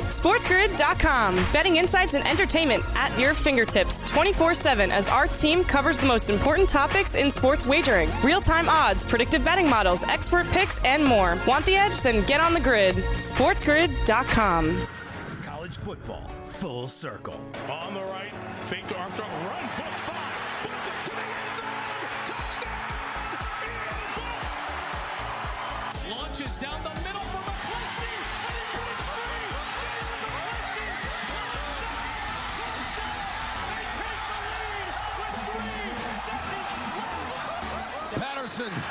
SportsGrid.com. Betting insights and entertainment at your fingertips 24-7 as our team covers the most important topics in sports wagering. Real-time odds, predictive betting models, expert picks, and more. Want the edge? Then get on the grid. SportsGrid.com. College football, full circle. On the right, fake to Armstrong, run, hook, five, hooked it to the end zone, touchdown! Launches down the Patterson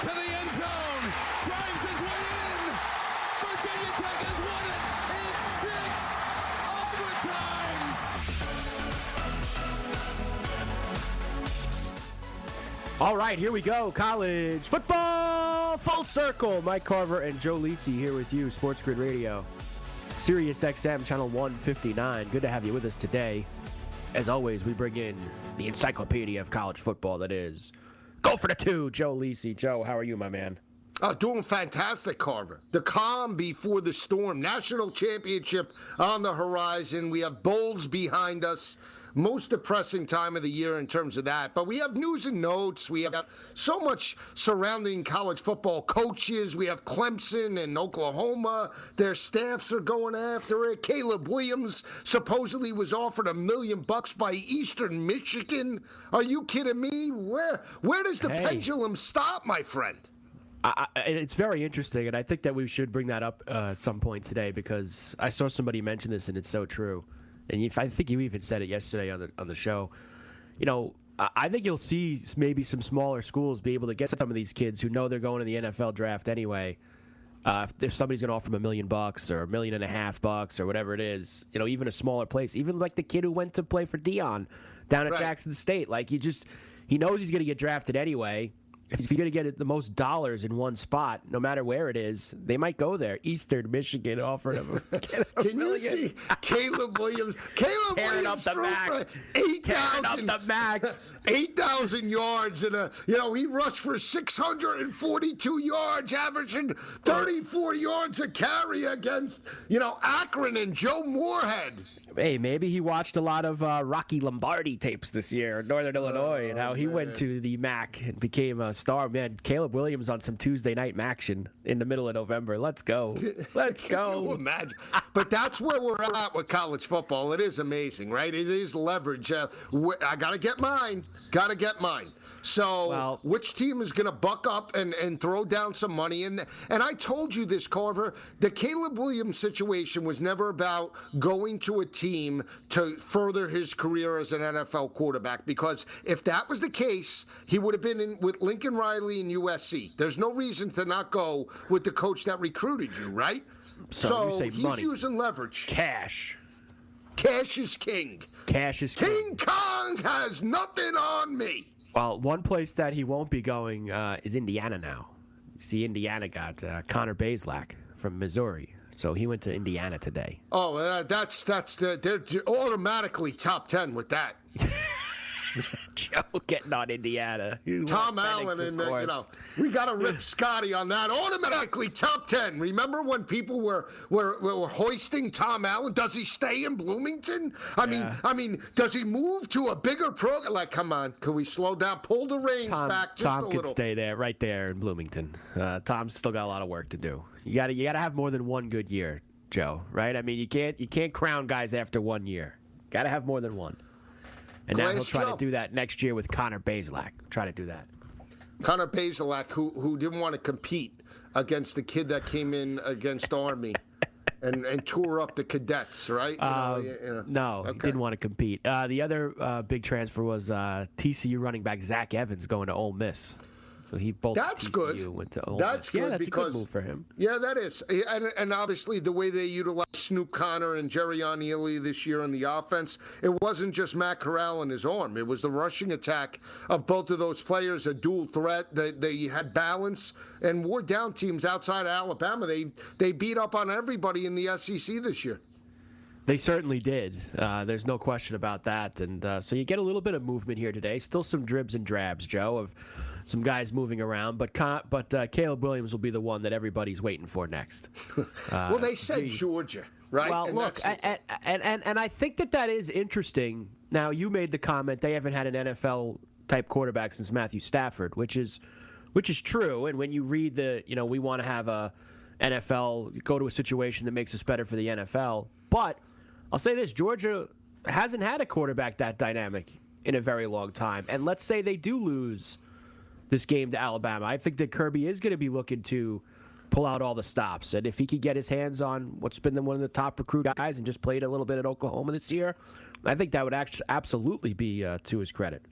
to the end zone, drives his way in. Virginia Tech has won it in six overtimes. All right, here we go. College football full circle. Mike Carver and Joe Lisi here with you, Sports Grid Radio, Sirius XM channel 159. Good to have you with us today. As always, we bring in the encyclopedia of college football that is Go for the Two, Joe Lisi. Joe, how are you, my man? Oh, doing fantastic, Carver. The calm before the storm. National championship on the horizon. We have bowls behind us. Most depressing time of the year in terms of that. But we have news and notes. We have so much surrounding college football coaches. We have Clemson and Oklahoma. Their staffs are going after it. Caleb Williams supposedly was offered a million bucks by Eastern Michigan. Are you kidding me? Where where does the Hey. pendulum stop, my friend? I, it's very interesting, and I think that we should bring that up uh, at some point today because I saw somebody mention this, and it's so true. And if, I think you even said it yesterday on the on the show. You know, I, think you'll see maybe some smaller schools be able to get some of these kids who know they're going to the NFL draft anyway. Uh, if, if somebody's going to offer them a million bucks or a million and a half bucks or whatever it is, you know, even a smaller place, even like the kid who went to play for Dion down at Right. Jackson State, like you just he knows he's going to get drafted anyway. If you're going to get the most dollars in one spot, no matter where it is, they might go there. Eastern Michigan offered him. Can you see Caleb Williams? Caleb Tearing Williams up the MAC. for Tearing up the MAC. eight thousand yards in a you know he rushed for six hundred and forty-two yards, averaging thirty-four yards a carry against you know Akron and Joe Moorhead. hey, maybe he watched a lot of uh, Rocky Lombardi tapes this year in Northern Illinois and how he went to the MAC and became a star. Man, Caleb Williams on some Tuesday night action in the middle of November. Let's go. Let's go. imagine? But that's where we're at with college football. It is amazing, right? It is leverage. Uh, I got to get mine. Got to get mine. So, Well- which team is going to buck up and, and throw down some money? And and I told you this, Carver. The Caleb Williams situation was never about going to a team to further his career as an NFL quarterback. Because if that was the case, he would have been in with Lincoln Riley in USC. There's no reason to not go with the coach that recruited you, right? So say he's money. using leverage. Cash. Cash is king. Cash is king. King Kong has nothing on me. Well, one place that he won't be going uh, is Indiana now. You see, Indiana got uh, Connor Bazelak from Missouri. So he went to Indiana today. Oh, uh, that's that's the, they're automatically top ten with that. Joe getting on Indiana. Tom Allen and uh, you know we got to rip Scotty on that. Automatically top ten. Remember when people were were, were hoisting Tom Allen? Does he stay in Bloomington? I mean, I mean, does he move to a bigger program? Like, come on, can we slow down? Pull the reins Tom, back Tom a could stay there, right there in Bloomington. Uh, Tom's still got a lot of work to do. You got to you got to have more than one good year, Joe. Right? I mean, you can't you can't crown guys after one year. Got to have more than one. And now Glass he'll try Joe. to do that next year with Connor Bazelak. Try to do that. Connor Bazelak, who who didn't want to compete against the kid that came in against Army and, and tore up the cadets, right? You know, Um, you. No, he Okay. didn't want to compete. Uh, the other uh, big transfer was uh, TCU running back Zach Evans going to Ole Miss. So he bolted That's TCU, good. Went to Ole That's Miss. good yeah, that's because a good move for him. Yeah, that is, and, and obviously the way they utilized Snoop Conner and Jerrion Ealy this year on the offense, it wasn't just Matt Corral and his arm; it was the rushing attack of both of those players, a dual threat. They, they had balance and wore down teams outside of Alabama. They they beat up on everybody in the SEC this year. They certainly did. Uh, there's no question about that. And uh, so you get a little bit of movement here today. Still some dribs and drabs, Joe, of some guys moving around. But Con- but uh, Caleb Williams will be the one that everybody's waiting for next. well, they said Georgia, right? Well, And look, the- and, and, and, and I think that that is interesting. Now, you made the comment they haven't had an NFL type quarterback since Matthew Stafford, which is which is true. And when you read the, you know, we want to have a NFL go to a situation that makes us better for the NFL. But I'll say this: Georgia hasn't had a quarterback that dynamic in a very long time. And let's say they do lose this game to Alabama. I think that Kirby is going to be looking to pull out all the stops. And if he could get his hands on what's been one of the top recruit guys and just played a little bit at Oklahoma this year, I think that would actually absolutely be uh, to his credit.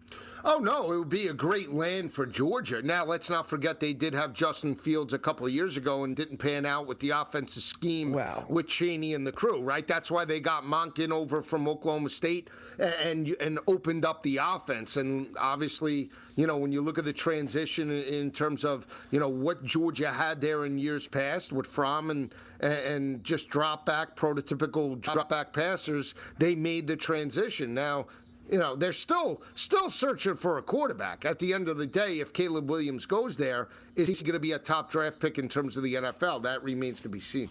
Oh no, it would be a great land for Georgia. Now let's not forget they did have Justin Fields a couple of years ago and didn't pan out with the offensive scheme Wow. with Chaney and the crew, right? That's why they got Monken over from Oklahoma State and and opened up the offense. And obviously, you know, when you look at the transition in- in terms of you know what Georgia had there in years past with Fromm and and just drop back prototypical drop back passers, they made the transition. Now you know they're still still searching for a quarterback. At the end of the day if caleb williams goes there is he going to be a top draft pick in terms of the nfl that remains to be seen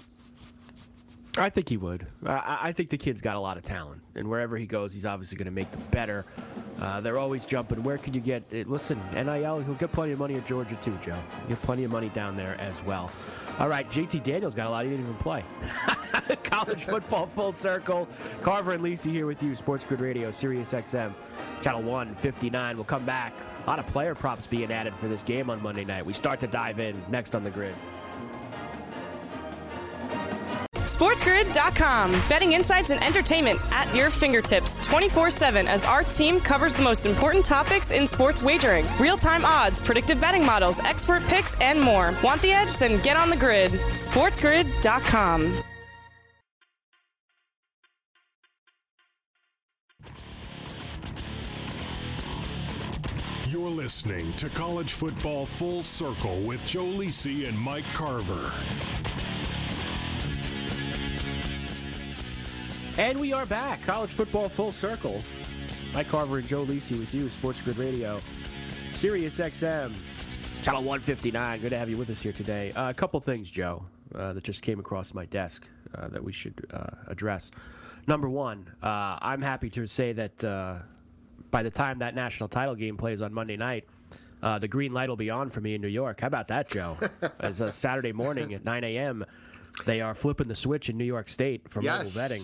I think he would. I, I think the kid's got a lot of talent, and wherever he goes, he's obviously going to make them better. Uh, they're always jumping. Where can you get? eh, Listen, NIL. He'll get plenty of money at Georgia too, Joe. He'll get plenty of money down there as well. All right, JT Daniels got a lot. He didn't even play. College football full circle. Carver and Lisi here with you. Sports Grid Radio, Sirius XM, channel 159. We'll come back. A lot of player props being added for this game on Monday night. We start to dive in next on the grid. SportsGrid.com. Betting insights and entertainment at your fingertips 24 7 as our team covers the most important topics in sports wagering real time odds, predictive betting models, expert picks, and more. Want the edge? Then get on the grid. SportsGrid.com. You're listening to College Football Full Circle with Joe Lisi and Mike Carver. And we are back. College football full circle. Mike Carver and Joe Lisi with you, Sports Grid Radio, Sirius XM, channel 159. Good to have you with us here today. Uh, a couple things, Joe, uh, that just came across my desk uh, that we should uh, address. Number one, uh, I'm happy to say that uh, by the time that national title game plays on Monday night, uh, the green light will be on for me in New York. How about that, Joe? As a Saturday morning at 9 a.m., they are flipping the switch in New York State for mobile Yes. betting.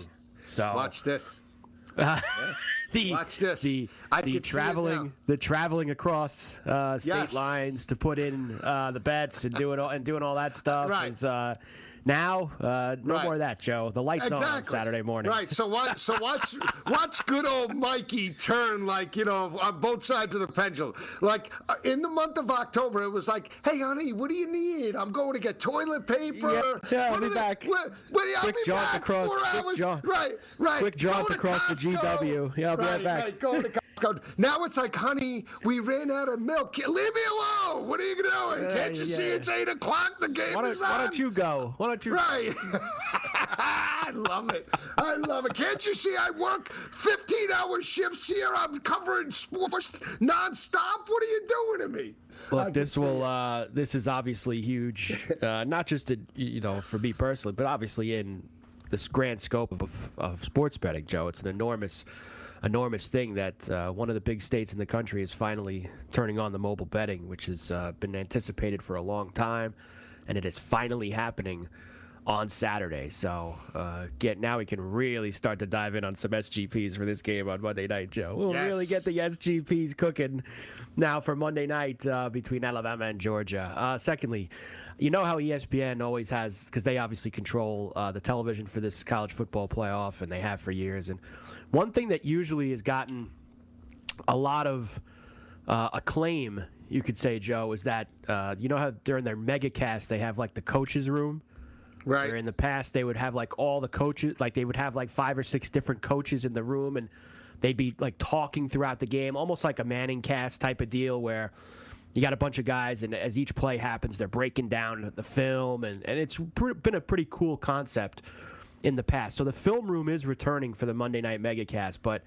So watch this the Watch this. the I the can see it traveling the traveling across uh, state Yes. lines to put in uh, the bets and doing all and doing all that stuff Right. is uh, now uh, no Right. more of that, Joe. The lights on exactly Saturday morning. right so what so watch watch good old mikey turn like you know on both sides of the pendulum like uh, in the month of october it was like hey honey what do you need i'm going to get toilet paper Yeah, yeah, I'll be they- back. what, what, I'll Quick be jaunt back across- four quick hours. jaunt- right right quick jaunt across the GW. Yeah, I'll be right back. right go to Now it's like honey we ran out of milk leave me alone what are you doing Yeah, can't you yeah. see it's eight o'clock the game Why don't, is on why don't you go? Why don't you? Right. I love it. I love it. Can't you see I work 15 hour shifts here? I'm covering sports nonstop. What are you doing to me? Look, this will. Uh, this is obviously huge, uh, not just to, you know for me personally, but obviously in this grand scope of, of sports betting, Joe. It's an enormous, enormous thing that uh, one of the big states in the country is finally turning on the mobile betting, which has uh, been anticipated for a long time, and it is finally happening on Saturday. So uh, get now we can really start to dive in on some SGPs for this game on Monday night, Joe. We'll Yes. really get the SGPs cooking now for Monday night uh, between Alabama and Georgia. Uh, secondly, you know how ESPN always has because they obviously control uh, the television for this college football playoff, and they have for years. And one thing that usually has gotten a lot of uh, acclaim, you could say, Joe, is that uh, you know how during their megacast they have like the coaches room. Right. Where in the past they would have like all the coaches, like they would have like five or six different coaches in the room, and they'd be like talking throughout the game, almost like a Manning cast type of deal, where you got a bunch of guys, and as each play happens, they're breaking down the film, and and it's pre- been a pretty cool concept in the past. So the film room is returning for the Monday Night Megacast, but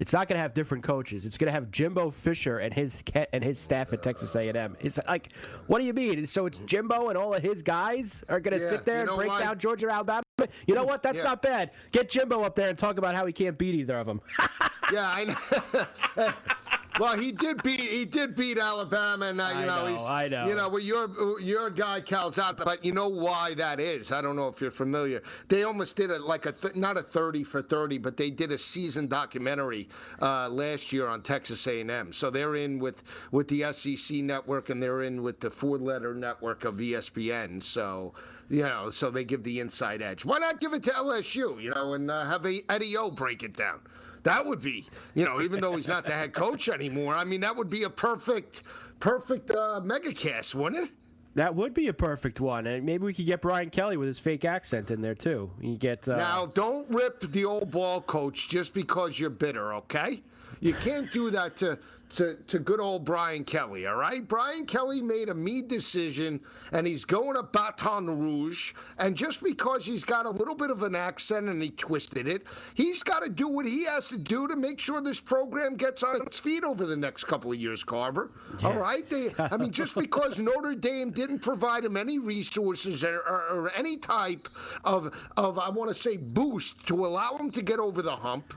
it's not going to have different coaches. It's going to have Jimbo Fisher and his and his staff at Texas A&M. It's like, what do you mean? So it's Jimbo and all of his guys are going to Yeah, sit there you and break why? down Georgia Alabama. You know what? That's Yeah. not bad. Get Jimbo up there and talk about how he can't beat either of them. Yeah, I know. well, he did beat he did beat Alabama, and uh, you I know, know, he's I know. you know, well, your your guy counts out, but you know why that is? I don't know if you're familiar. They almost did it like a th- not a thirty for thirty, but they did a season documentary uh, last year on Texas A&M. So they're in with with the SEC network, and they're in with the four letter network of ESPN. So. You know, so they give the inside edge. Why not give it to LSU? You know, and uh, have a Eddie O break it down. That would be, you know, even though he's not the head coach anymore. I mean, that would be a perfect, perfect uh, megacast, wouldn't it? that would be a perfect one, and maybe we could get Brian Kelly with his fake accent in there too. You get uh, Now, don't rip the old ball coach just because you're bitter, okay? You can't do that to, to, to good old Brian Kelly, all right? Brian Kelly made a me decision, and he's going to Baton Rouge. And just because he's got a little bit of an accent and he twisted it, he's got to do what he has to do to make sure this program gets on its feet over the next couple of years, Carver. All right? They, I mean, just because Notre Dame didn't provide him any resources or, or, or any type of, of, I want to say, boost to allow him to get over the hump,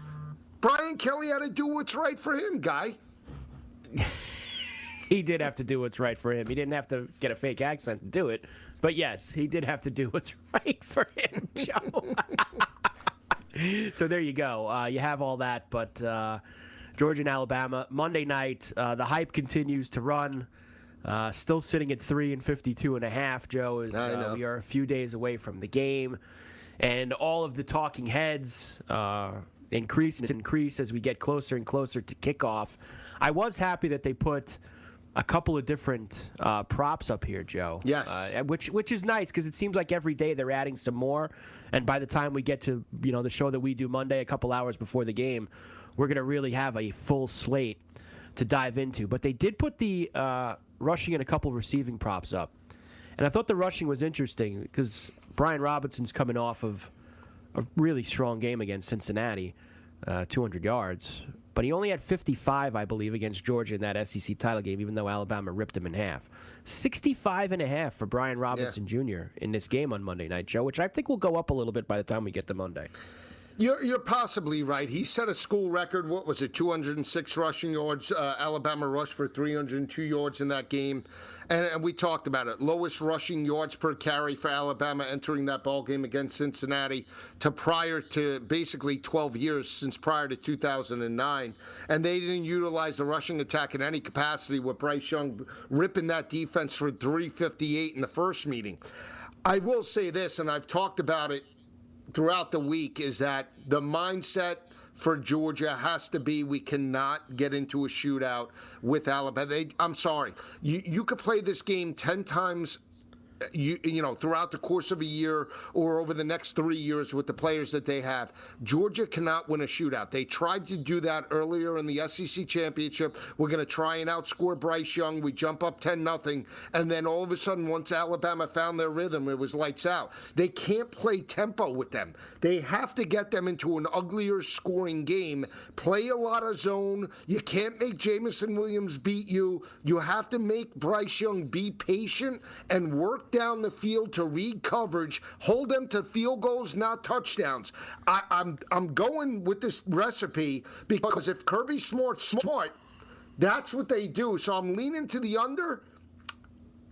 Brian Kelly had to do what's right for him, guy. he did have to do what's right for him. He didn't have to get a fake accent to do it, but yes, he did have to do what's right for him, Joe. so there you go. Uh, you have all that, but uh, Georgia and Alabama Monday night. Uh, the hype continues to run. Uh, still sitting at three and fifty-two and a half. Joe is. Uh, we are a few days away from the game, and all of the talking heads uh, increase and increase as we get closer and closer to kickoff. I was happy that they put a couple of different uh, props up here, Joe. Yes. Uh, which which is nice because it seems like every day they're adding some more, and by the time we get to you know the show that we do Monday, a couple hours before the game, we're gonna really have a full slate to dive into. But they did put the uh, rushing and a couple receiving props up, and I thought the rushing was interesting because Brian Robinson's coming off of a really strong game against Cincinnati, uh, 200 yards. But he only had 55, I believe, against Georgia in that SEC title game, even though Alabama ripped him in half. 65 and a half for Brian Robinson Jr. in this game on Monday night, Joe, which I think will go up a little bit by the time we get to Monday. You're, you're possibly right. He set a school record. What was it? 206 rushing yards. Uh, Alabama rushed for 302 yards in that game, and, and we talked about it. Lowest rushing yards per carry for Alabama entering that ball game against Cincinnati to prior to basically 12 years since prior to 2009, and they didn't utilize the rushing attack in any capacity. With Bryce Young ripping that defense for 358 in the first meeting. I will say this, and I've talked about it throughout the week is that the mindset for Georgia has to be we cannot get into a shootout with Alabama. They, I'm sorry. You you could play this game 10 times you you know throughout the course of a year or over the next three years with the players that they have, Georgia cannot win a shootout. They tried to do that earlier in the SEC championship. We're going to try and outscore Bryce Young. We jump up ten nothing, and then all of a sudden, once Alabama found their rhythm, it was lights out. They can't play tempo with them. They have to get them into an uglier scoring game. Play a lot of zone. You can't make Jameson Williams beat you. You have to make Bryce Young be patient and work down the field to read coverage, hold them to field goals, not touchdowns. I, I'm I'm going with this recipe because if Kirby Smart's smart, that's what they do. So I'm leaning to the under.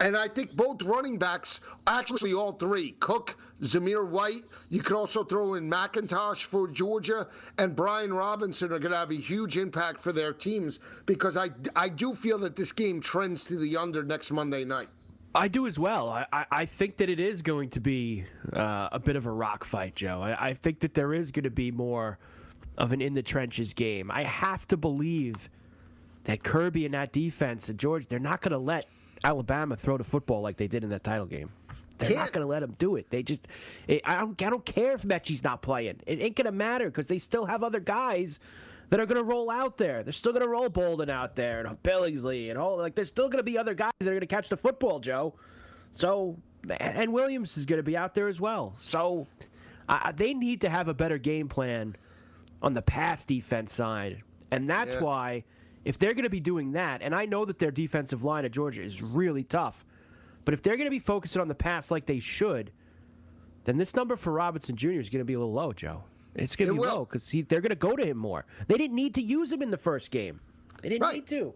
And I think both running backs, actually all three, Cook, Zamir White, you could also throw in McIntosh for Georgia, and Brian Robinson are going to have a huge impact for their teams because I, I do feel that this game trends to the under next Monday night. I do as well. I, I, I think that it is going to be uh, a bit of a rock fight, Joe. I, I think that there is going to be more of an in the trenches game. I have to believe that Kirby and that defense and George, they're not going to let Alabama throw the football like they did in that title game. They're Can't. not going to let them do it. They just, it, I don't, I don't care if Metchie's not playing. It ain't going to matter because they still have other guys that are going to roll out there. They're still going to roll Bolden out there and Billingsley and all. Like, there's still going to be other guys that are going to catch the football, Joe. So, and Williams is going to be out there as well. So, uh, they need to have a better game plan on the pass defense side, and that's Yeah. why if they're going to be doing that, and I know that their defensive line at Georgia is really tough, but if they're going to be focusing on the pass like they should, then this number for Robinson Jr. is going to be a little low, Joe. It's going It to be will. low because they're going to go to him more. They didn't need to use him in the first game. They didn't Right. need to.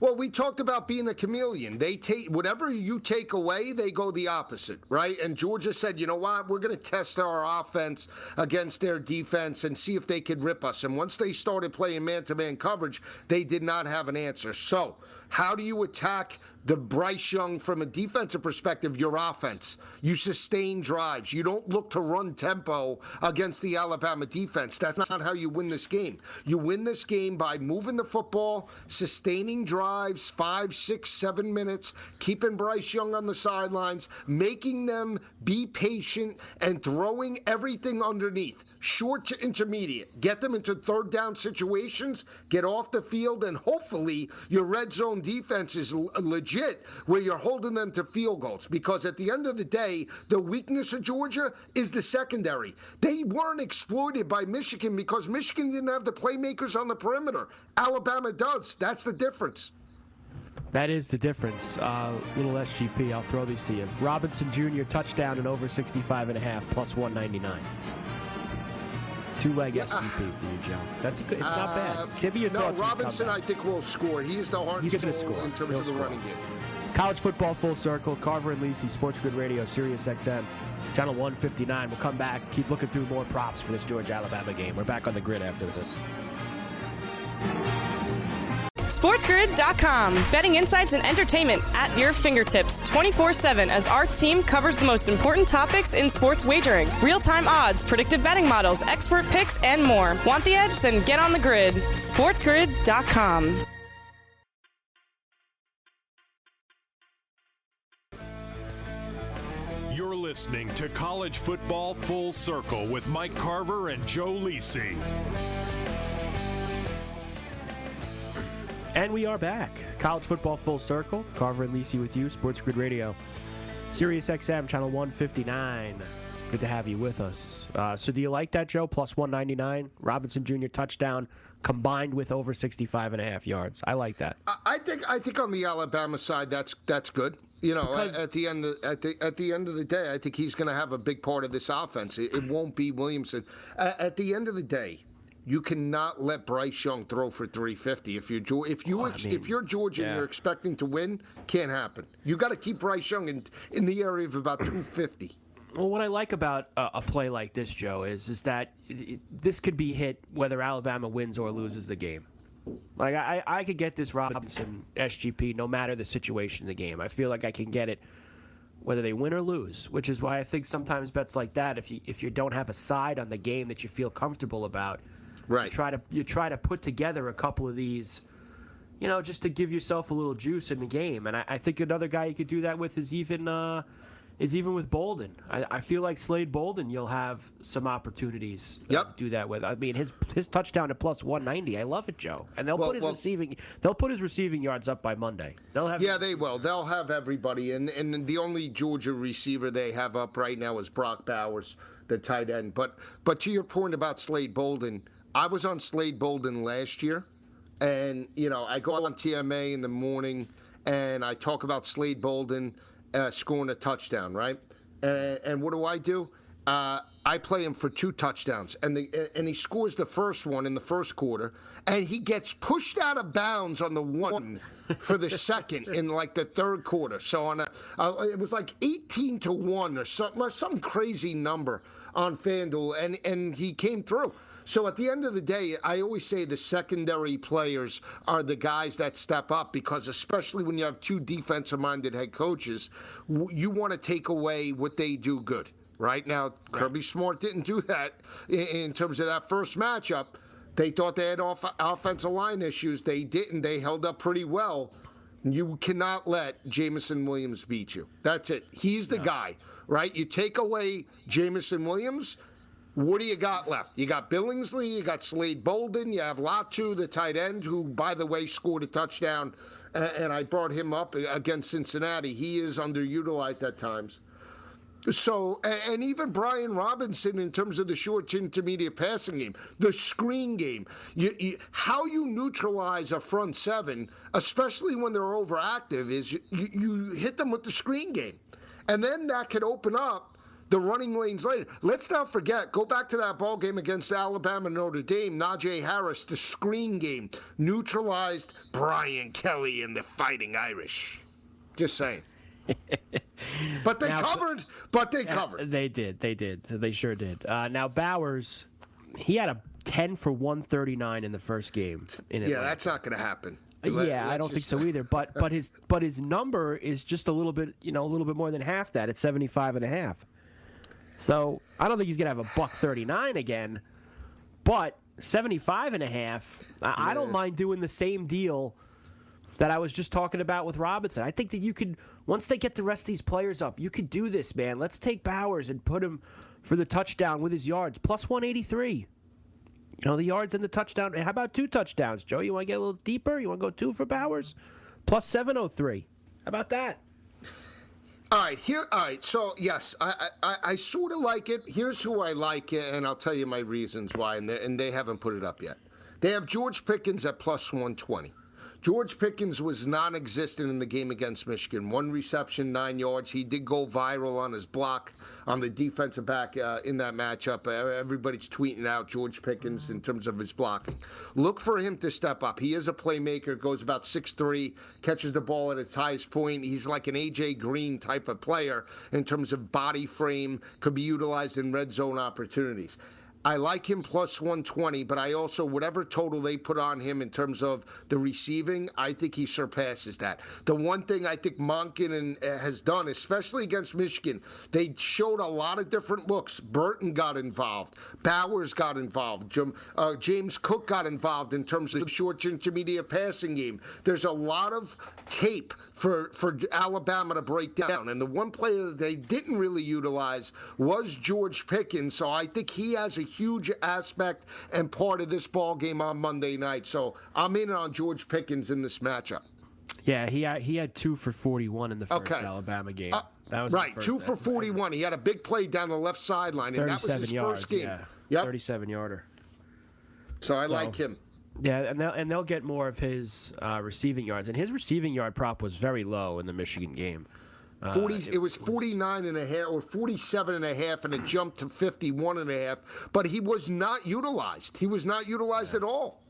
Well, we talked about being a chameleon. They take whatever you take away, they go the opposite, right? And Georgia said, you know what? We're going to test our offense against their defense and see if they could rip us. And once they started playing man to man coverage, they did not have an answer. So, how do you attack the Bryce Young from a defensive perspective? Your offense. You sustain drives. You don't look to run tempo against the Alabama defense. That's not how you win this game. You win this game by moving the football, sustaining drives, five, six, seven minutes, keeping Bryce Young on the sidelines, making them be patient, and throwing everything underneath short to intermediate. Get them into third down situations, get off the field, and hopefully your red zone defense is l- legit where you're holding them to field goals. Because at the end of the day, the weakness of Georgia is the secondary. They weren't exploited by Michigan because Michigan didn't have the playmakers on the perimeter. Alabama does. That's the difference. That is the difference. Uh, little SGP, I'll throw these to you. Robinson Jr. touchdown and over 65 and a half plus 199. Two leg SGP for you, Joe. That's a good. It's not Uh, bad. Give me your no, thoughts. the Robinson, I think, will score. He is the heart He's gonna score. in terms He'll of the score. running game. College football full circle. Carver and Lisi, Sports Grid Radio, Sirius XM, channel 159. We'll come back. Keep looking through more props for this Georgia Alabama game. We're back on the grid after this. SportsGrid.com. Betting insights and entertainment at your fingertips 24 7 as our team covers the most important topics in sports wagering real time odds, predictive betting models, expert picks, and more. Want the edge? Then get on the grid. SportsGrid.com. You're listening to College Football Full Circle with Mike Carver and Joe Lisi. And we are back. College football full circle. Carver and Lisi with you, Sports Grid Radio. Sirius XM, channel 159. Good to have you with us. Uh, so, do you like that, Joe? Plus 199. Robinson Jr. touchdown combined with over 65 and a half yards. I like that. I- think I think on the Alabama side, that's that's good. You know, Because- at the end of, at the at the end of the day, I think he's going to have a big part of this offense. It, it won't be Williamson. At, at the end of the day, you cannot let Bryce Young throw for 350. If you're if you oh, ex- if you're Georgia and you're expecting to win, can't happen. You got to keep Bryce Young in in the area of about 250. Well, what I like about a, a play like this, Joe, is is that it- this could be hit whether Alabama wins or loses the game. Like I, I could get this Robinson SGP no matter the situation in the game. I feel like I can get it whether they win or lose, which is why I think sometimes bets like that, if you if you don't have a side on the game that you feel comfortable about, Right. you try to you try to put together a couple of these, you know, just to give yourself a little juice in the game. And I, I think another guy you could do that with is even uh, is even with Bolden. I, I feel like Slade Bolden, you'll have some opportunities Yep. to do that with. I mean, his his touchdown at plus one ninety. I love it, Joe. And they'll Well- put his well- receiving they'll put his receiving yards up by Monday. They'll have Yeah, they will. They'll have everybody, and and the only Georgia receiver they have up right now is Brock Bowers, the tight end. But but to your point about Slade Bolden, I was on Slade Bolden last year, and you know I go on TMA in the morning, and I talk about Slade Bolden uh, scoring a touchdown, right? And, and what do I do? uh, I play him for two touchdowns, and the and he scores the first one in the first quarter, and he gets pushed out of bounds on the one for the second in like the third quarter. So on a, uh, it was like eighteen to one or something, some crazy number on FanDuel, and and he came through. So at the end of the day, I always say the secondary players are the guys that step up because, especially when you have two defensive minded head coaches, you want to take away what they do good. Right now, right. Kirby Smart didn't do that in, terms of that first matchup. They thought they had off- offensive line issues. They didn't. They held up pretty well. You cannot let Jameson Williams beat you. That's it. He's the no. guy, right? You take away Jameson Williams, what do you got left? You got Billingsley, you got Slade Bolden, you have Latu, the tight end, who, by the way, scored a touchdown, and I brought him up against Cincinnati. He is underutilized at times. So, and even Brian Robinson in terms of the short intermediate passing game, the screen game, you, you, how you neutralize a front seven, especially when they're overactive, is you, you hit them with the screen game. And then that could open up the running lanes later. Let's not forget, go back to that ball game against Alabama Notre Dame. Najee Harris, the screen game, neutralized Brian Kelly and the Fighting Irish. Just saying. but they now, covered. But they covered. They did. They did. They sure did. Uh, now Bowers, he had a ten for one thirty nine in the first game. In yeah, that's not going to happen. Uh, Let, yeah, I don't think so either. But but his but his number is just a little bit, you know, a little bit more than half that. It's 75 and a half. So I don't think he's going to have a buck 39 again. But 75 and a half, I, yeah. I don't mind doing the same deal that I was just talking about with Robinson. I think that you could once they get the rest of these players up, you could do this, man. Let's take Bowers and put him for the touchdown with his yards plus 183. You know the yards and the touchdown. How about two touchdowns, Joe? You want to get a little deeper? You want to go two for Bowers, plus 703. How about that? All right, here. All right, so yes, I I, I sort of like it. Here's who I like it, and I'll tell you my reasons why. And they, and they haven't put it up yet. They have George Pickens at plus 120. George Pickens was non existent in the game against Michigan. One reception, nine yards. He did go viral on his block on the defensive back uh, in that matchup. Uh, everybody's tweeting out George Pickens in terms of his blocking. Look for him to step up. He is a playmaker, goes about six three, catches the ball at its highest point. He's like an A.J. Green type of player in terms of body frame, could be utilized in red zone opportunities. I like him plus 120, but I also, whatever total they put on him in terms of the receiving, I think he surpasses that. The one thing I think Monken uh, has done, especially against Michigan, they showed a lot of different looks. Burton got involved, Bowers got involved, uh, James Cook got involved in terms of the short intermediate passing game. There's a lot of tape for, for Alabama to break down. And the one player that they didn't really utilize was George Pickens. So I think he has a huge aspect and part of this ball game on Monday night. So I'm in on George Pickens in this matchup. Yeah, he had, he had two for 41 in the first okay. Alabama game. Uh, that was right, two for 41. He had a big play down the left sideline, and that was his yards, first game. Yeah. Yep. 37 yarder. So I so, like him. Yeah, and they'll, and they'll get more of his uh, receiving yards. And his receiving yard prop was very low in the Michigan game. 40, uh, it, it, was 49 and a half or 47 and a half and it jumped to 51 and a half but he was not utilized he was not utilized yeah. at all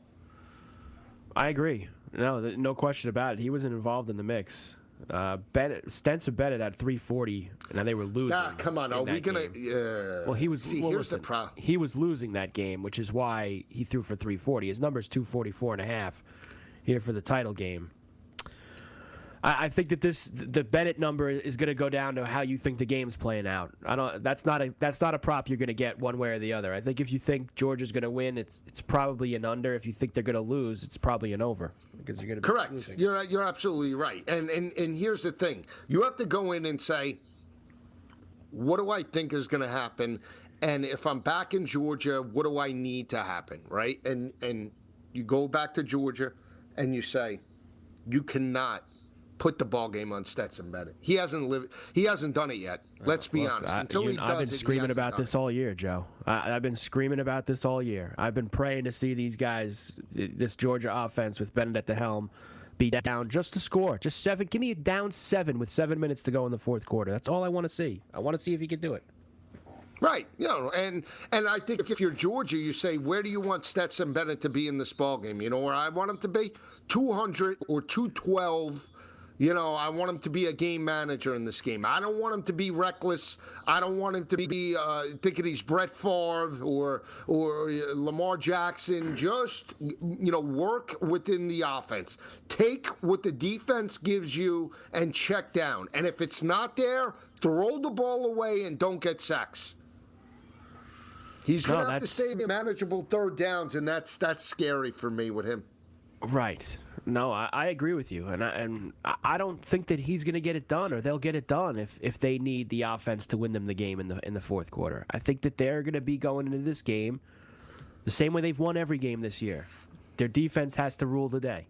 i agree no no question about it he wasn't involved in the mix uh, Bennett, Spencer Bennett at 340. Now they were losing. Nah, come on, are we gonna? Uh, well, he was. See, well, here's listen, the problem. He was losing that game, which is why he threw for 340. His number's 244 and a half here for the title game. I, I think that this the Bennett number is going to go down to how you think the game's playing out. I don't. That's not a that's not a prop you're going to get one way or the other. I think if you think Georgia's going to win, it's it's probably an under. If you think they're going to lose, it's probably an over because you're going to correct. Losing. You're you're absolutely right. And and and here's the thing: you have to go in and say, what do I think is going to happen? And if I'm back in Georgia, what do I need to happen, right? And and you go back to Georgia, and you say, you cannot put the ball game on Stetson Bennett. He hasn't lived. He hasn't done it yet. Let's be Look, honest. I, Until he does I've been screaming about this all year, Joe. I, have been screaming about this all year. I've been praying to see these guys, this Georgia offense with Bennett at the helm, be down just to score, just seven. Give me a down seven with seven minutes to go in the fourth quarter. That's all I want to see. I want to see if he can do it. Right. You know, and and I think if you're Georgia, you say, where do you want Stetson Bennett to be in this ball game? You know where I want him to be? 200 or 212. You know, I want him to be a game manager in this game. I don't want him to be reckless. I don't want him to be uh, thinking he's Brett Favre or or Lamar Jackson. Just you know, work within the offense. Take what the defense gives you and check down. And if it's not there, throw the ball away and don't get sacks. He's to No, have to stay manageable third downs, and that's that's scary for me with him. Right. No, I, I agree with you, and I, and I- don't think that he's going to get it done, or they'll get it done if, if they need the offense to win them the game in the in the fourth quarter. I think that they're going to be going into this game the same way they've won every game this year. Their defense has to rule the day.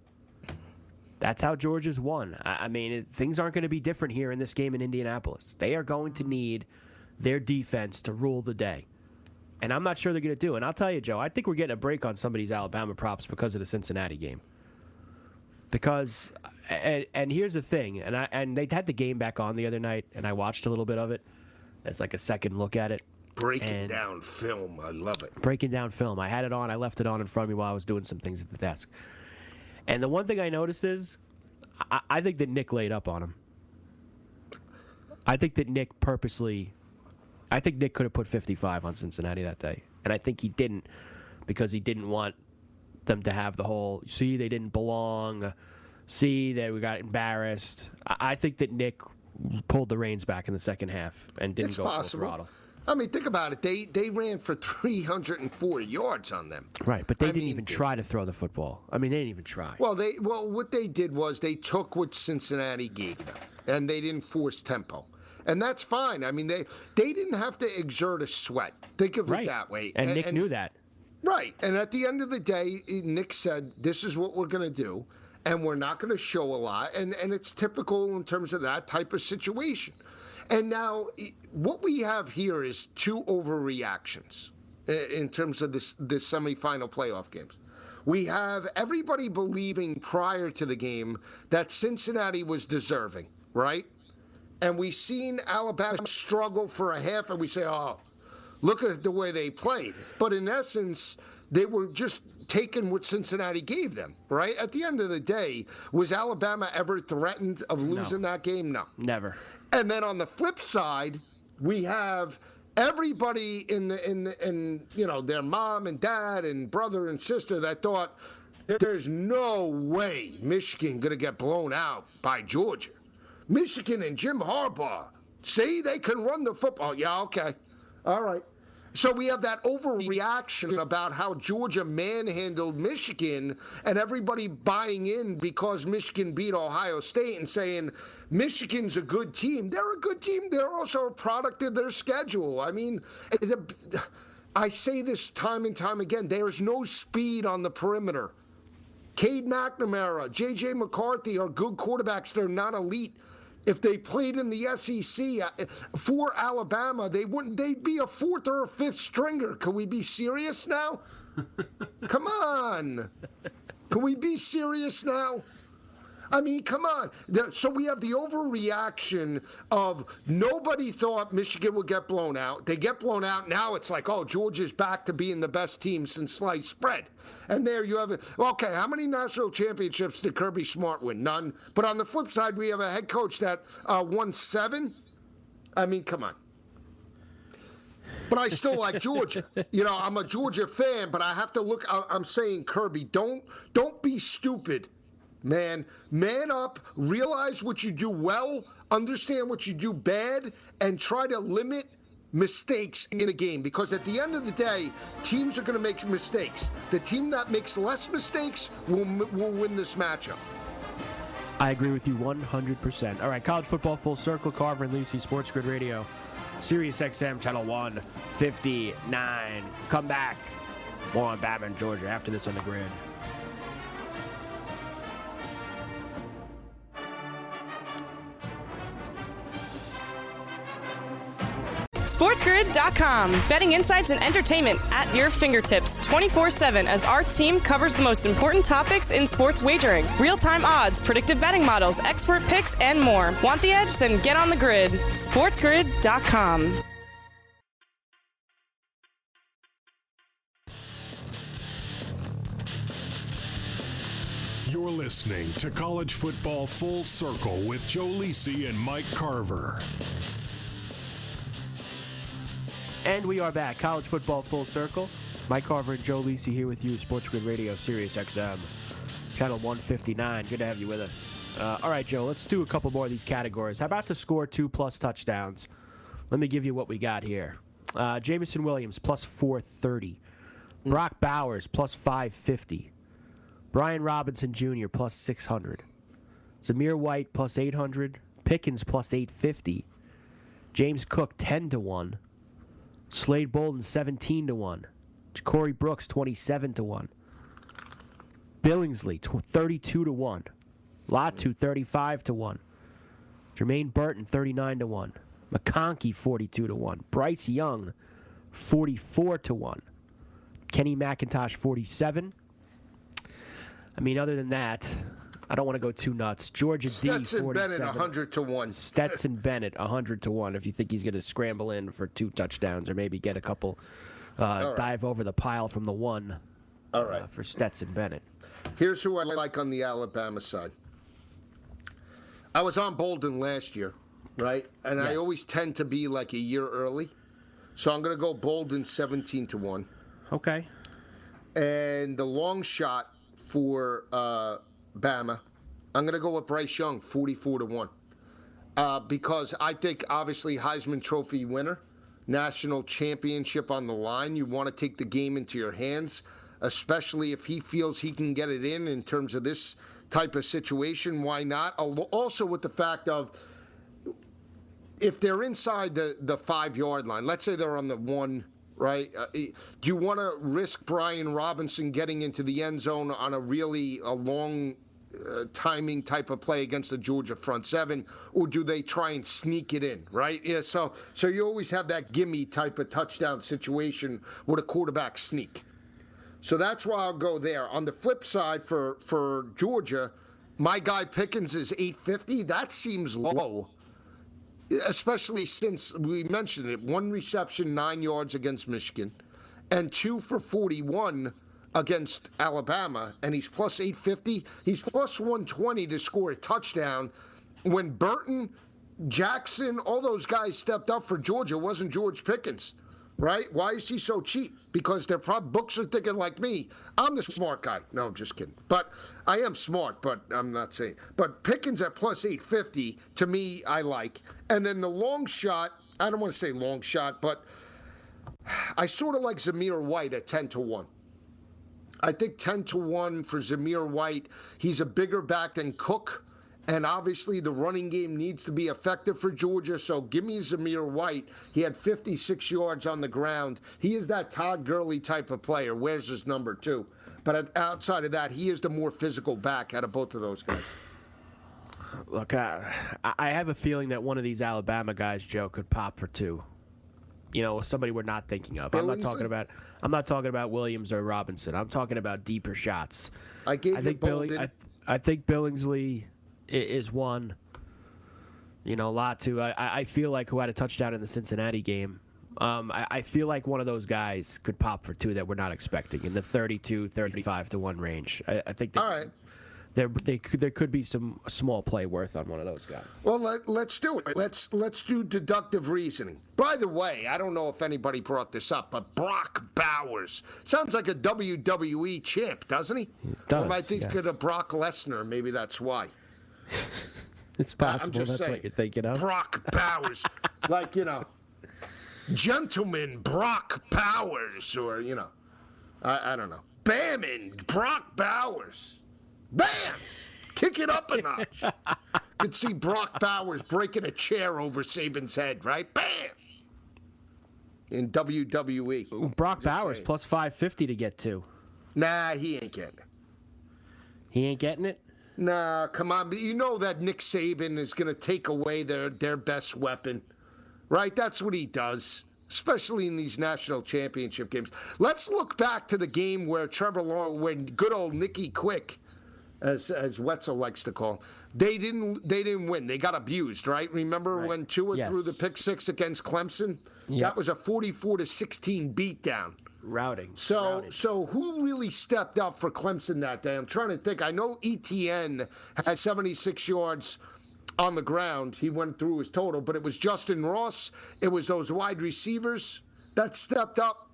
That's how Georgia's won. I, I mean, it, things aren't going to be different here in this game in Indianapolis. They are going to need their defense to rule the day. And I'm not sure they're going to do. And I'll tell you, Joe, I think we're getting a break on some of these Alabama props because of the Cincinnati game. Because, and, and here's the thing, and I and they had the game back on the other night, and I watched a little bit of it. It's like a second look at it. Breaking And- down film, I love it. breaking down film. I had it on. I left it on in front of me while I was doing some things at the desk. And the one thing I noticed is, I, I think that Nick laid up on him. I think that Nick purposely, I think Nick could have put 55 on Cincinnati that day, and I think he didn't because he didn't want them to have the whole see they didn't belong, see that we got embarrassed. I, I think that Nick pulled the reins back in the second half and didn't It's go full possible. throttle. I mean, think about it. They they ran for 340 yards on them. Right, but they I didn't mean, even try to throw the football. I mean, they didn't even try. Well, they well what they did was they took what Cincinnati gave them, and they didn't force tempo, and that's fine. I mean, they they didn't have to exert a sweat. Think of right. it that way. And, Nick knew that. Right. And at the end of the day, eh, Nick said, This is what we're going to do. And we're not going to show a lot. And, and it's typical in terms of that type of situation. And now, eh, what we have here is two overreactions i- in terms of this, this semifinal playoff games. We have everybody believing prior to the game that Cincinnati was deserving, right? And we've seen Alabama struggle for a half, and we say, oh, look at the way they played. But in essence, they were just taking what Cincinnati gave them, right? At the end of the day, was Alabama ever threatened of losing that game? No. Never. And then on the flip side, we have everybody in the in the, in you know their mom and dad and brother and sister that thought there's no way Michigan gonna get blown out by Georgia. Michigan and Jim Harbaugh. See, they can run the football. Yeah, okay. All right. So we have that overreaction about how Georgia manhandled Michigan and everybody buying in because Michigan beat Ohio State and saying Michigan's a good team. They're a good team. They're also a product of their schedule. I mean, eh, the- I say this time and time again. There's no speed on the perimeter. Cade McNamara, J.J. McCarthy are good quarterbacks. They're not elite. If they played in the SEC uh, for Alabama, they wouldn't. They'd be a fourth or a fifth stringer. Can we be serious now? Come on. Can we be serious now? I mean, come on. The- so we have the overreaction of nobody thought Michigan would get blown out. They get blown out. Now it's like, oh, Georgia's back to being the best team since sliced spread. And there you have it. Okay, how many national championships did Kirby Smart win? None. But on the flip side, we have a head coach that uh, won seven. I mean, come on. But I still like Georgia. You know, I'm a Georgia fan, but I have to look. I'm saying, Kirby, don't don't be stupid, man. Man up. Realize what you do well. Understand what you do bad, and try to limit mistakes in a game. Because at the end of the day, teams are going to make mistakes. The team that makes less mistakes will will win this matchup. I agree with you 100%. All right, college football full circle. Carver and Lisi, Sports Grid Radio, Sirius XM, Channel 159. Come back. More on Batman, Georgia, after this on the grid. SportsGrid.com. Betting insights and entertainment at your fingertips 24 7 as our team covers the most important topics in sports wagering real time odds, predictive betting models, expert picks, and more. Want the edge? Then get on the grid. SportsGrid.com. You're listening to College Football Full Circle with Joe Lisi and Mike Carver. And we are back. College football full circle. Mike Carver and Joe Lisi here with you, Sports Grid Radio, Sirius XM, channel 159. Good to have you with us. Uh, all right, Joe, let's do a couple more of these categories. How about to score two plus touchdowns? Let me give you what we got here. Uh, Jameson Williams, plus 430. Brock Bowers, plus 550. Brian Robinson Jr., plus 600. Zamir White, plus 800. Pickens, plus 850. James Cook, 10 to 1. Slade Bolden, 17 to 1. Corey Brooks, 27 to 1. Billingsley, 32 to 1. Latu, 35 to 1. Jermaine Burton, 39 to 1. McConkey, 42 to 1. Bryce Young, 44 to 1. Kenny McIntosh, 47. I mean, other than that, I don't want to go too nuts. Georgia Stetson D, 47. Bennett, 100 to 1. Stetson Bennett, 100 to 1. If you think he's going to scramble in for two touchdowns or maybe get a couple, uh, right. dive over the pile from the one All right. uh, for Stetson Bennett. Here's who I like on the Alabama side. I was on Bolden last year, right? And I always tend to be like a year early. So I'm going to go Bolden 17 to 1. Okay. And the long shot for uh, Bama, I'm going to go with Bryce Young, 44 to 1. Uh, because I think, obviously, Heisman Trophy winner, national championship on the line. You want to take the game into your hands, especially if he feels he can get it in in terms of this type of situation. Why not? Also, with the fact of if they're inside the, the five yard line, let's say they're on the one, right? Uh, do you want to risk Brian Robinson getting into the end zone on a really a long uh, timing type of play against the Georgia front seven, or do they try and sneak it in, right? Yeah, so so you always have that gimme type of touchdown situation with a quarterback sneak. So that's why I'll go there. On the flip side, for for Georgia, my guy Pickens is 850. That seems low, especially since we mentioned it. One reception, nine yards against Michigan, and two for 41 against Alabama, and he's plus 850. He's plus 120 to score a touchdown. When Burton, Jackson, all those guys stepped up for Georgia, wasn't George Pickens right? Why is he so cheap? Because their prob- books are thinking like me. I'm the smart guy. No, I'm just kidding. But I am smart, but I'm not saying. But Pickens at plus 850, to me, I like. And then the long shot, I don't want to say long shot, but I sort of like Zamir White at 10 to 1. I think 10 to 1 for Zamir White. He's a bigger back than Cook. And obviously, the running game needs to be effective for Georgia. So give me Zamir White. He had 56 yards on the ground. He is that Todd Gurley type of player. Where's his number two? But outside of that, he is the more physical back out of both of those guys. Look, uh, I have a feeling that one of these Alabama guys, Joe, could pop for two. You know, somebody we're not thinking of. I'm not talking about. I'm not talking about Williams or Robinson. I'm talking about deeper shots. I gave I think Bolden. I, I think Billingsley is one. You know, Latu. I, I I feel like who had a touchdown in the Cincinnati game. Um, I, I feel like one of those guys could pop for two that we're not expecting in the 32, 35 to one range. I, I think. All right. There, they could, there could be some small play worth on one of those guys. Well, let, let's do it. Let's let's do deductive reasoning. By the way, I don't know if anybody brought this up, but Brock Bowers sounds like a WWE champ, doesn't he? does, Or am I thinking yes. of Brock Lesnar? Maybe that's why. It's possible that's saying. what you're thinking of. Brock Bowers, like you know, gentleman Brock Bowers, or you know, I, I don't know, Bammin Brock Bowers, Bam, kick it up a notch. Could see Brock Bowers breaking a chair over Saban's head, right? Bam. In WWE. Brock Just Bowers saying. plus 550 to get to. Nah, he ain't getting it. He ain't getting it? Nah, come on. But You know that Nick Saban is going to take away their, their best weapon, right? That's what he does, especially in these national championship games. Let's look back to the game where Trevor Lawrence, when good old Nicky Quick, as as Wetzel likes to call, they didn't they didn't win. They got abused, right? Remember when Tua Yes. threw the pick six against Clemson? Yep. That was a 44 to 16 beatdown. routing. So, routing. so who really stepped up for Clemson that day? I'm trying to think. I know ETN had 76 yards on the ground. He went through his total, but it was Justyn Ross. It was those wide receivers that stepped up.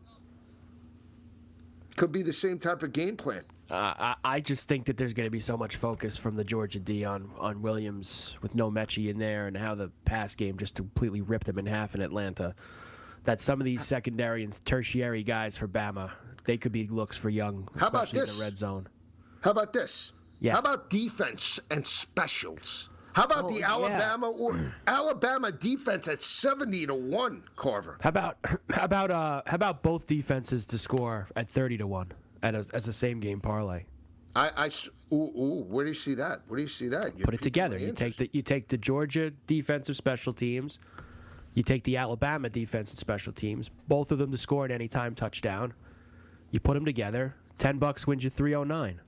Could be the same type of game plan. Uh, I, I just think that there's going to be so much focus from the Georgia D on, on Williams with no Metchie in there and how the pass game just completely ripped them in half in Atlanta. That some of these secondary and tertiary guys for Bama, they could be looks for Young, especially How about in the red zone. How about this? Yeah. How about defense and specials? How about Oh, the yeah. Alabama or Alabama defense at 70 to 1, Carver? How about how about uh how about both defenses to score at thirty to one at a, as a same game parlay? I, I ooh, ooh, where do you see that? Where do you see that? You Put it together. You take the you take the Georgia defensive special teams, you take the Alabama defensive special teams, both of them to score an anytime touchdown. You put them together. Ten bucks wins you three oh nine,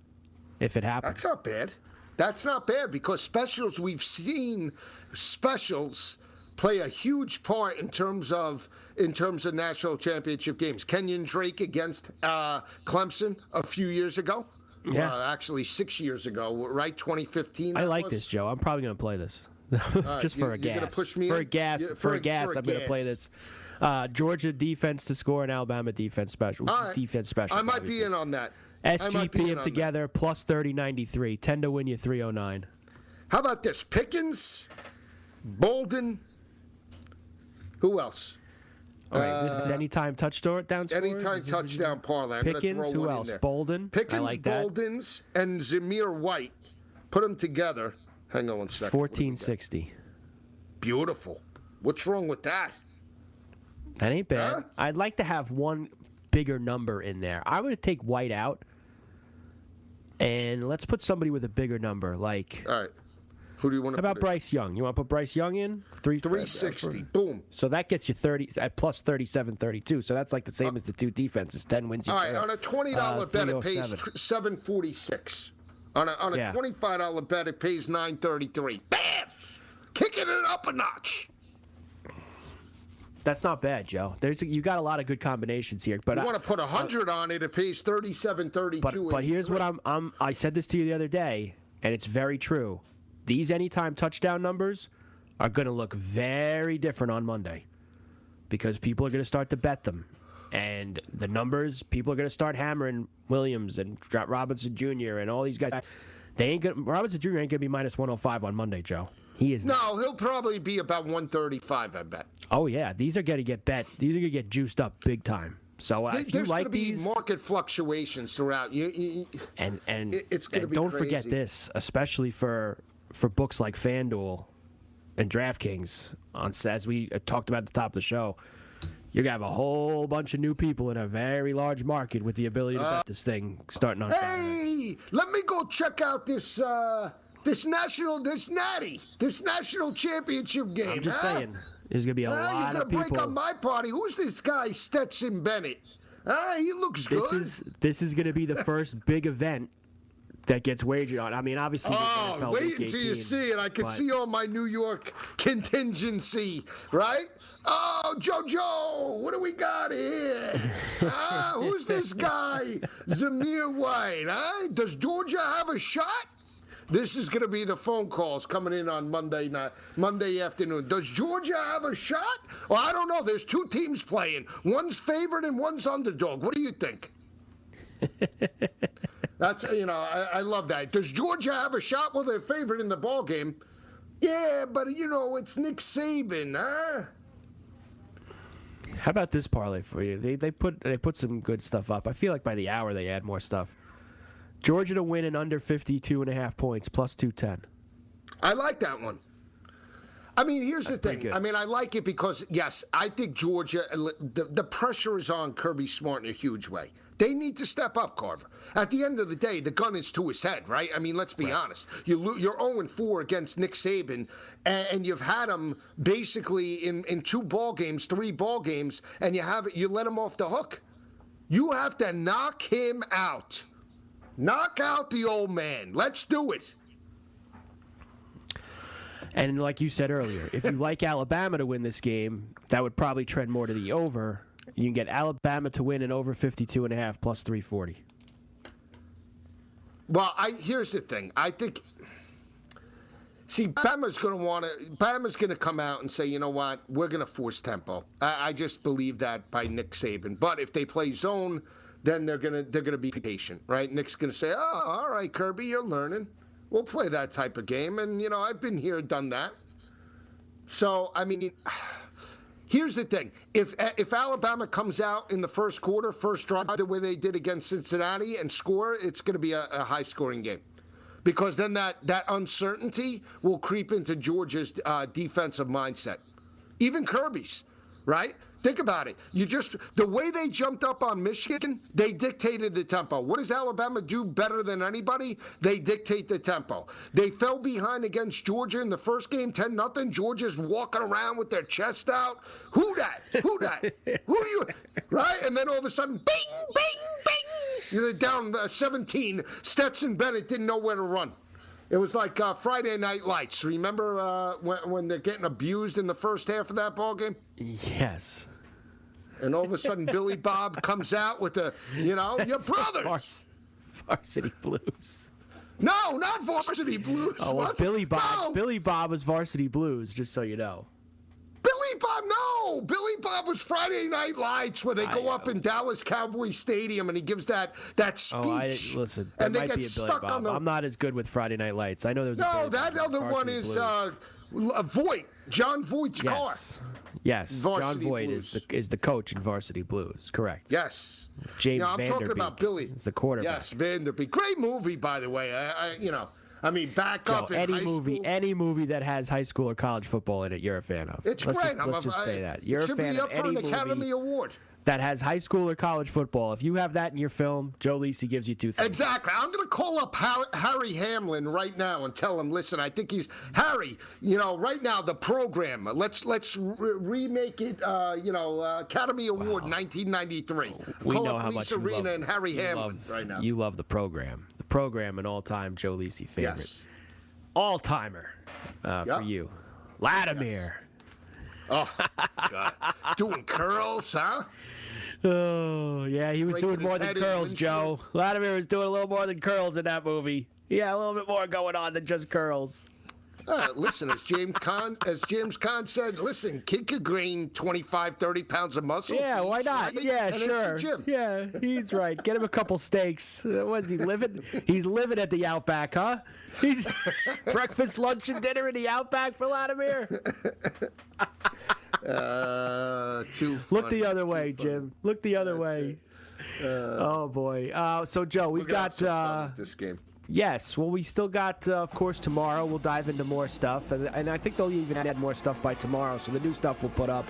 if it happens. That's not bad. That's not bad because specials we've seen specials play a huge part in terms of in terms of national championship games. Kenyon Drake against uh, Clemson a few years ago. Yeah. Well, actually six years ago, right? 2015. I like was? this, Joe. I'm probably going to play this, just you- for a gas. push me for in? a gas. Yeah, for, for a gas, for a I'm going to play this. Uh, Georgia defense to score and Alabama defense special. Right. Defense special. I might be in on that. I might be SGP in them on together plus thirty ninety three. Ten to win you three oh nine. How about this? Pickens, Bolden. Who else? All right, this is anytime touchdown down. Uh, Anytime touchdown parlay. I'm Pickens, who else? In there. Bolden. Pickens, like. Boldens, and Zamir White. Put them together. Hang on one second. What do we Fourteen sixty. Beautiful. What's wrong with that? That ain't bad. Huh? I'd like to have one bigger number in there. I would take White out, and let's put somebody with a bigger number. Like, All right. Who do you want how to about put? Bryce Young? You want to put Bryce Young in? Three, 360. Uh, boom. So that gets you 30 at plus 37 32. So that's like the same uh, as the two defenses. 10 wins you All right. On a $20 Uh, bet, it pays 746 On a, on a Yeah. $25 bet, it pays 933 Bam! Kicking it up a notch. That's not bad, Joe. There's you got a lot of good combinations here, but You I, want to put 100 on it, it pays 3732 but but here's what I'm I'm I said this to you the other day, and it's very true. These anytime touchdown numbers are going to look very different on Monday because people are going to start to bet them, and the numbers people are going to start hammering Williams and Robinson Jr. and all these guys. They ain't gonna, Robinson Jr. ain't going to be minus 105 on Monday, Joe. He is. No, he'll probably be about 135, I bet. Oh yeah, these are going to get bet. These are going to get juiced up big time. So uh, There- if you There's going like to be these, market fluctuations throughout. You, you, and and, it's gonna and be don't forget this, especially for for books like FanDuel and DraftKings. On as we uh, talked about at the top of the show, you're gonna have a whole bunch of new people in a very large market with the ability to Uh, bet this thing starting on Saturday. Hey, let me go check out this uh this national this natty this national championship game. I'm just huh? saying, there's gonna be a Huh? lot You're gonna break people. on my party. Who's this guy Stetson Bennett? Ah, he looks this good. is this is gonna be the first big event that gets wagered on. I mean, obviously, Oh, wait until you see it. I can but- see all my New York contingency, right? Oh, JoJo, what do we got here? ah, who's this guy? Zamir White, huh? Does Georgia have a shot? This is going to be the phone calls coming in on Monday night, Monday afternoon. Does Georgia have a shot? Well, I don't know. There's two teams playing. One's favored and one's underdog. What do you think? That's you know I, I love that. Does Georgia have a shot? Well, they're favored in the ball game. Yeah, but you know it's Nick Saban, huh? How about this parlay for you? They they put they put some good stuff up. I feel like by the hour they add more stuff. Georgia to win in under 52 and a half points plus 210. I like that one. I mean, here's the thing. I mean, I like it because yes, I think Georgia. The, the pressure is on Kirby Smart in a huge way. They need to step up, Carver. At the end of the day, the gun is to his head, right? I mean, let's be honest. You lo- you're 0 4 against Nick Saban, and, and you've had him basically in, in two ball games, three ball games, and you have you let him off the hook. You have to knock him out. Knock out the old man. Let's do it. And like you said earlier, if you like Alabama to win this game, that would probably trend more to the over. You can get Alabama to win in over 52 and a half plus 340. Well, I here's the thing. I think. See, uh, Bama's going to want to. Bama's going to come out and say, you know what, we're going to force tempo. I, I just believe that by Nick Saban. But if they play zone, then they're going to they're going to be patient, right? Nick's going to say, oh, all right, Kirby, you're learning. We'll play that type of game, and you know, I've been here, done that. So, I mean. Here's the thing: if if Alabama comes out in the first quarter, first drive, the way they did against Cincinnati, and score, it's going to be a, a high-scoring game, because then that that uncertainty will creep into Georgia's uh, defensive mindset, even Kirby's, right? Think about it. You just the way they jumped up on Michigan, they dictated the tempo. What does Alabama do better than anybody? They dictate the tempo. They fell behind against Georgia in the first game, ten nothing. Georgia's walking around with their chest out. Who that? Who that? Who you? Right? And then all of a sudden, bing, bing, bing. You're down uh, 17. Stetson Bennett didn't know where to run. It was like uh, Friday Night Lights. Remember uh, when, when they're getting abused in the first half of that ball game? Yes. And all of a sudden, Billy Bob comes out with the, you know, your brothers. Vars- varsity Blues. No, not Varsity Blues. Oh, well, Billy Bob. No, Billy Bob was Varsity Blues, just so you know. Billy Bob. No, Billy Bob was Friday Night Lights, where they I go up in Dallas Cowboy Stadium and he gives that that speech. Oh, I listen. And they might get be a Billy stuck Bob. on the. I'm not as good with Friday Night Lights. I know there's a no, that Bob, other one is uh, uh, Voight, Jon Voight's car. Yes, yes. Jon Voight Blues. is the is the coach in Varsity Blues. Correct. Yes. James Yeah, I'm talking about Billy. is the quarterback. Yes, Van Der Beek. Great movie, by the way. I, I you know, I mean, back Joe, up in any high movie, school. any movie that has high school or college football in it, you're a fan of. It's let's great. Just, let's a- just say that you're a should fan be of up for any an Academy Award. That has high school or college football. If you have that in your film, Joe Lisi gives you two things. Exactly. I'm going to call up Harry Hamlin right now and tell him, listen, I think he's Harry. You know, right now the program. Let's let's re- remake it. Uh, you know, uh, Academy Award 1993. We call know up how Lisa much you Arena love, and Harry you Hamlin love- right now. You love the program. The program, an all-time Joe Lisi favorite, yes. all-timer uh, for you, Lattimer. Oh God, doing curls, huh? Oh yeah, he was Breaking doing more than head in the curls, Joe. Vladimir was doing a little more than curls in that movie. Yeah, a little bit more going on than just curls. Uh, listen, as James Caan, as James Caan said, listen, kid could gain 25, 30 pounds of muscle. Yeah, why not? right, Yeah, and it's the sure. Yeah, he's right. Get him a couple steaks. Uh, What's he living? He's living at the Outback, huh? He's breakfast, lunch, and dinner in the Outback for Lattimer. Uh, too Look the other way, funny. Jim. Look the other way. oh boy. Uh, so Joe, we've We're gonna have got uh, this game. Yes. Well, we still got, uh, of course, tomorrow. We'll dive into more stuff, and, and I think they'll even add more stuff by tomorrow. So the new stuff we'll put up,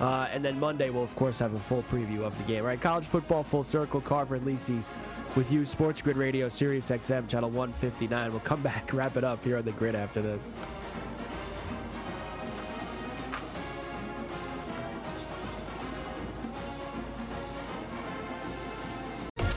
uh, and then Monday we'll of course have a full preview of the game. Right, college football full circle. Carver and Lisi with you, Sports Grid Radio, Sirius XM, channel 159. We'll come back, wrap it up here on the grid after this.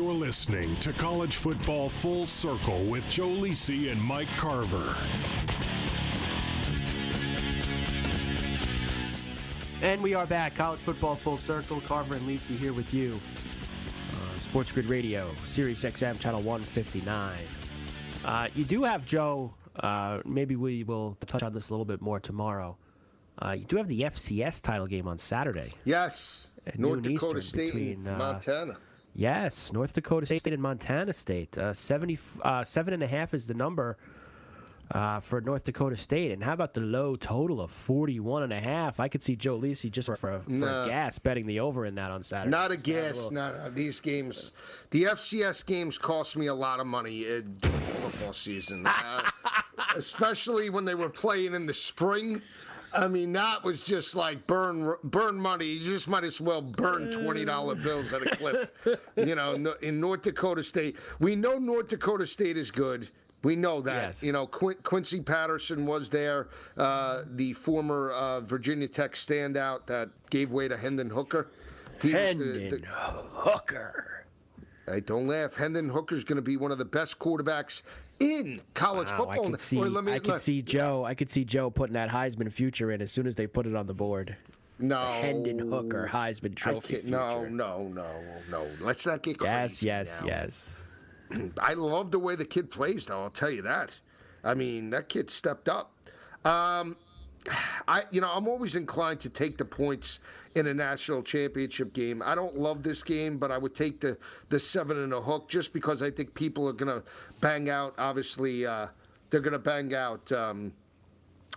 You're listening to College Football Full Circle with Joe Lisi and Mike Carver. And we are back. College football full circle. Carver and Lisi here with you. Uh, Sports Grid Radio, Sirius XM, channel 159. Uh, you do have Joe. Uh, maybe we will touch on this a little bit more tomorrow. Uh, you do have the FCS title game on Saturday. Yes, At North noon Dakota Eastern State between, and uh, Montana. Yes, North Dakota State and Montana State. Uh, 70, uh, seven and a half is the number uh, for North Dakota State. And how about the low total of 41 and a half? I could see Joe Lisi just for, for, for No. a gas betting the over in that on Saturday. Not a Just to have guess. little- Not uh, these games. The FCS games cost me a lot of money uh, during football season, uh, especially when they were playing in the spring. I mean, that was just like burn burn money. You just might as well burn twenty dollar bills at a clip. you know, in North Dakota State, we know North Dakota State is good. We know that. Yes. You know, Quincy Patterson was there, uh, the former uh, Virginia Tech standout that gave way to Hendon Hooker. He Hendon the, the, Hooker. Hey, don't laugh. Hendon Hooker's going to be one of the best quarterbacks in college wow, football. I can see, me, I can see Joe. I could see Joe putting that Heisman future in as soon as they put it on the board. No, Hendon Hooker Heisman Trophy. No, no, no, no. Let's not get crazy. Yes, yes, now. yes. I love the way the kid plays, though. I'll tell you that. I mean, that kid stepped up. Um, I, you know, I'm always inclined to take the points in a national championship game. I don't love this game, but I would take the the seven and a hook just because I think people are gonna bang out. Obviously, uh, they're gonna bang out. Um,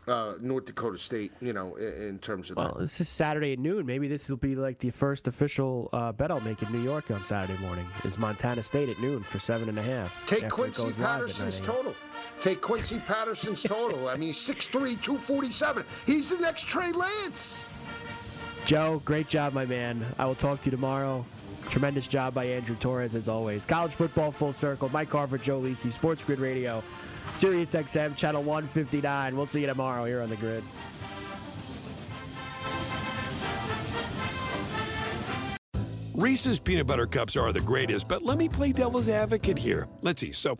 uh, North Dakota State, you know, in, in terms of well, that. this is Saturday at noon. Maybe this will be like the first official uh, bet I'll make in New York on Saturday morning. Is Montana State at noon for seven and a half? Take Quincy Patterson's total. Take Quincy Patterson's total. I mean, 6'3", 247. He's the next Trey Lance. Joe, great job, my man. I will talk to you tomorrow. Tremendous job by Andrew Torres, as always. College football full circle. Mike Carver, Joe Lisi, Sports Grid Radio. Sirius XM, channel 159. We'll see you tomorrow here on the grid. Reese's peanut butter cups are the greatest, but let me play devil's advocate here. Let's see. So,